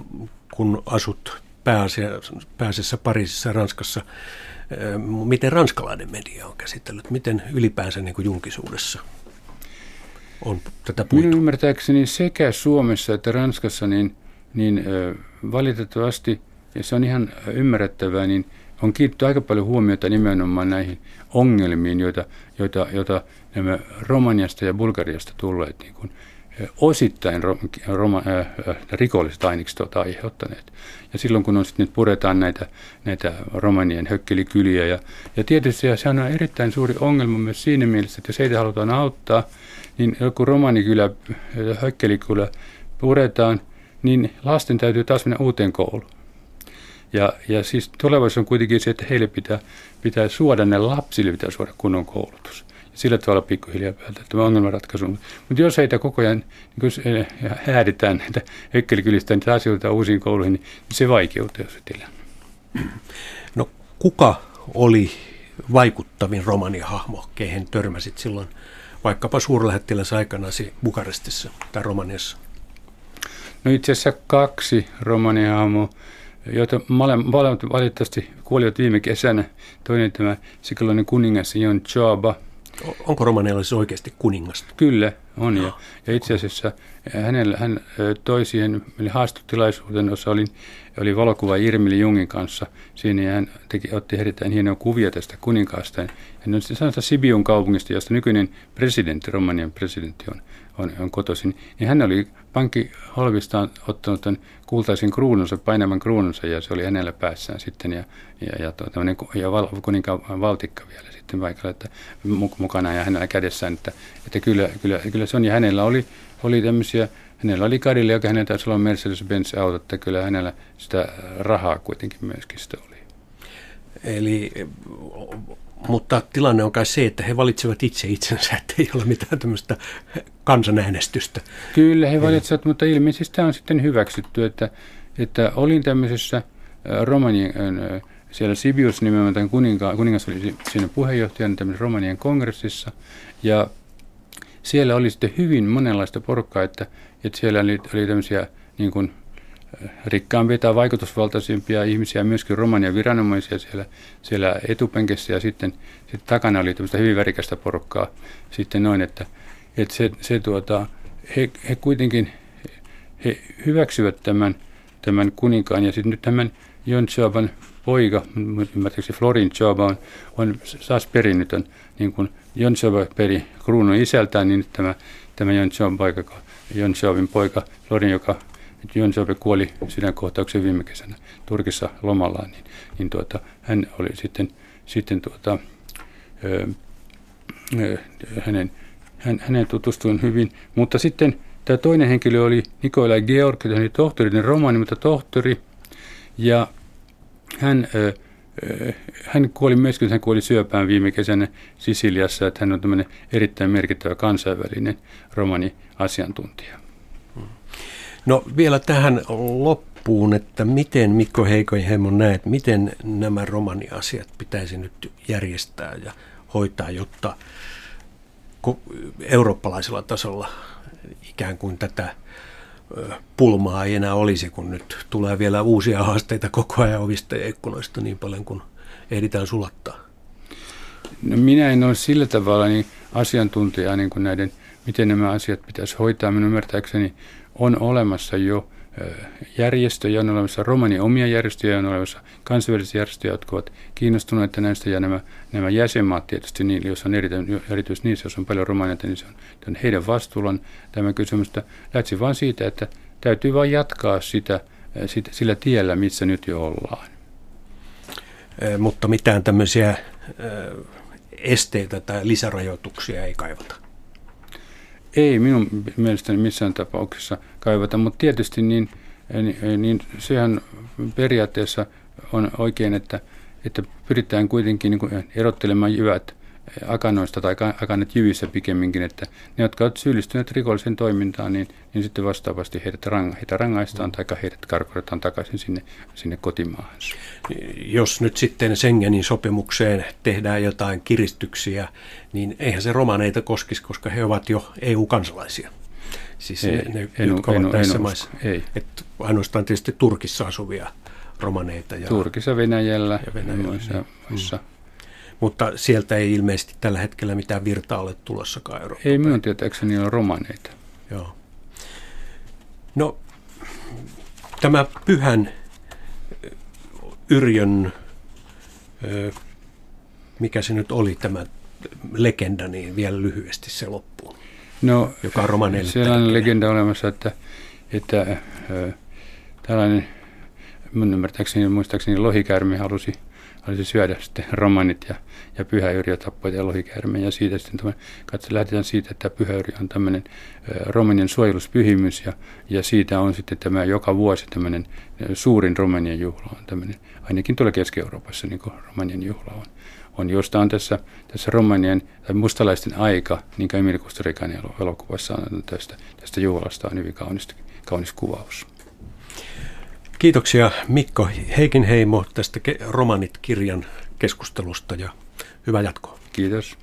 Speaker 1: kun asut pääasiassa Pariisissa Ranskassa Miten ranskalainen media on käsitellyt? Miten ylipäänsä niin kuin julkisuudessa on tätä puhuttu?
Speaker 2: Minun ymmärtääkseni sekä Suomessa että Ranskassa niin, niin valitettavasti, ja se on ihan ymmärrettävää, niin on kiinnitty aika paljon huomiota nimenomaan näihin ongelmiin, joita, joita, joita nämä Romaniasta ja Bulgariasta tulleet niin kuin osittain roma, äh, rikolliset ainekset ovat aiheuttaneet. Ja silloin kun on sitten nyt puretaan näitä, näitä romanien hökkelikyliä, ja, ja tietysti ja se on erittäin suuri ongelma myös siinä mielessä, että jos heitä halutaan auttaa, niin joku romanikylä, hökkelikylä puretaan, niin lasten täytyy taas mennä uuteen kouluun. Ja, ja siis tulevaisuus on kuitenkin se, että heille pitää, pitää suoda, ne lapsille pitää suoda kunnon koulutus sillä tavalla pikkuhiljaa päältä tämä ongelmanratkaisu. Mutta jos heitä koko ajan niin eh, häädetään näitä hökkelikylistä niitä asioita uusiin kouluihin, niin se vaikeuttaa se tilanne.
Speaker 1: No kuka oli vaikuttavin romanihahmo, kehen törmäsit silloin vaikkapa suurlähettiläs aikanasi Bukarestissa tai Romaniassa?
Speaker 2: No itse asiassa kaksi romaniahmoa, joita molemmat valitettavasti kuolivat viime kesänä. Toinen tämä sikäläinen kuningas Jon Chaba.
Speaker 1: Onko romanialla siis oikeasti kuningasta?
Speaker 2: Kyllä, on. Ja, ja itse asiassa hänellä, hän toi siihen haastattilaisuuden, jossa olin, oli valokuva Irmili Jungin kanssa siinä ja hän teki, otti erittäin hienoa kuvia tästä kuninkaasta. Hän on sanotaan Sibiun kaupungista, josta nykyinen presidentti, Romanian presidentti on, on, on kotoisin. Niin hän oli pankkiholvistaan ottanut tämän kultaisen kruununsa, painavan kruununsa ja se oli hänellä päässään sitten ja, ja, ja, tuo, ja val, kuninkaan valtikka vielä sitten paikalla että, mukana ja hänellä kädessään, että, että kyllä, kyllä, kyllä se on ja hänellä oli oli tämmöisiä, hänellä oli Kadille, joka hänellä taisi olla Mercedes-Benz-auto, että kyllä hänellä sitä rahaa kuitenkin myöskin sitä oli.
Speaker 1: Eli, mutta tilanne on kai se, että he valitsevat itse itsensä, että ei ole mitään tämmöistä kansanäänestystä.
Speaker 2: Kyllä he valitsevat, mutta ilmeisesti tämä on sitten hyväksytty, että, että olin tämmöisessä romanien, siellä Sibius nimenomaan kuninga, kuningas oli siinä puheenjohtajana tämmöisessä romanien kongressissa, ja siellä oli sitten hyvin monenlaista porukkaa, että, että siellä oli, oli tämmöisiä niin kuin, äh, rikkaampia tai vaikutusvaltaisimpia ihmisiä, myöskin romania viranomaisia siellä, siellä etupenkessä ja sitten, sitten takana oli tämmöistä hyvin värikästä porukkaa sitten noin, että, että se, se tuota, he, he kuitenkin he hyväksyvät tämän, tämän kuninkaan ja sitten nyt tämän Jon Chaban poika, ymmärtääkseni Florin Chaba on, on taas perinnetön niin kuin Jon peri kruunun isältään, niin tämä, tämä Jon poika, Jon poika Florin, joka Jon Chabe kuoli sydänkohtauksen viime kesänä Turkissa lomallaan, niin, niin tuota, hän oli sitten, sitten tuota, ö, ö, hänen, hän, hänen tutustuin hyvin, mutta sitten tämä toinen henkilö oli Nikolai Georg, hän oli tohtori, romaani, mutta tohtori, ja hän ö, hän kuoli myöskin, hän kuoli syöpään viime kesänä Sisiliassa, että hän on tämmöinen erittäin merkittävä kansainvälinen romani-asiantuntija.
Speaker 1: No vielä tähän loppuun, että miten Mikko Heikoihemo näet, miten nämä romani-asiat pitäisi nyt järjestää ja hoitaa, jotta eurooppalaisella tasolla ikään kuin tätä pulmaa ei enää olisi, kun nyt tulee vielä uusia haasteita koko ajan ovista ja ikkunoista niin paljon kuin ehditään sulattaa?
Speaker 2: No minä en ole sillä tavalla niin asiantuntija niin kuin näiden, miten nämä asiat pitäisi hoitaa. Minun ymmärtääkseni on olemassa jo järjestöjä, on olemassa romani omia järjestöjä, on olemassa kansainvälisiä järjestöjä, jotka ovat kiinnostuneita näistä, ja nämä, nämä jäsenmaat tietysti, niin, jos on erityisesti erityis niissä, jos on paljon romaneita, niin se on, on heidän vastuullaan tämä kysymys. Lähtisi vain siitä, että täytyy vain jatkaa sitä, sitä, sillä tiellä, missä nyt jo ollaan.
Speaker 1: Mutta mitään tämmöisiä esteitä tai lisärajoituksia ei kaivata.
Speaker 2: Ei minun mielestäni missään tapauksessa kaivata, mutta tietysti niin, niin, niin sehän periaatteessa on oikein, että, että pyritään kuitenkin niin erottelemaan jyvät akanoista tai akanet jyvissä pikemminkin, että ne, jotka ovat syyllistyneet rikolliseen toimintaan, niin, niin sitten vastaavasti heidät ranga, heitä rangaistaan tai heidät karkotetaan takaisin sinne, sinne kotimaahansa.
Speaker 1: Jos nyt sitten Schengenin sopimukseen tehdään jotain kiristyksiä, niin eihän se romaneita koskisi, koska he ovat jo EU-kansalaisia. Siis ei, ne, ne en, jotka en, ovat näissä en maissa. Ei. Et ainoastaan tietysti Turkissa asuvia romaneita. Ja,
Speaker 2: Turkissa, Venäjällä ja Venäjällä, muissa, niin. muissa mm.
Speaker 1: Mutta sieltä ei ilmeisesti tällä hetkellä mitään virtaa ole tulossakaan Eurooppaan.
Speaker 2: Ei minun tietääkseni ole romaneita.
Speaker 1: Joo. No, tämä pyhän Yrjön, mikä se nyt oli tämä legenda, niin vielä lyhyesti se loppuun.
Speaker 2: No, joka on romaneille sellainen legenda olemassa, että, että äh, tällainen, mun ymmärtääkseni, muistaakseni lohikärmi halusi olisi syödä sitten romanit ja, ja pyhäyri tappoi ja lohikäärme. Ja siitä sitten katso, lähdetään siitä, että pyhäyri on tämmöinen romanien suojeluspyhimys ja, ja siitä on sitten tämä joka vuosi tämmöinen suurin romanien juhla on tämmöinen, ainakin tuolla Keski-Euroopassa niin kuin romanien juhla on. on josta on tässä, tässä romanien tai mustalaisten aika, niin kuin Emil Kustarikainen elokuvassa on tästä, tästä juhlasta on hyvin kaunis, kaunis kuvaus.
Speaker 1: Kiitoksia Mikko Heikinheimo tästä Romanit-kirjan keskustelusta ja hyvää jatkoa.
Speaker 2: Kiitos.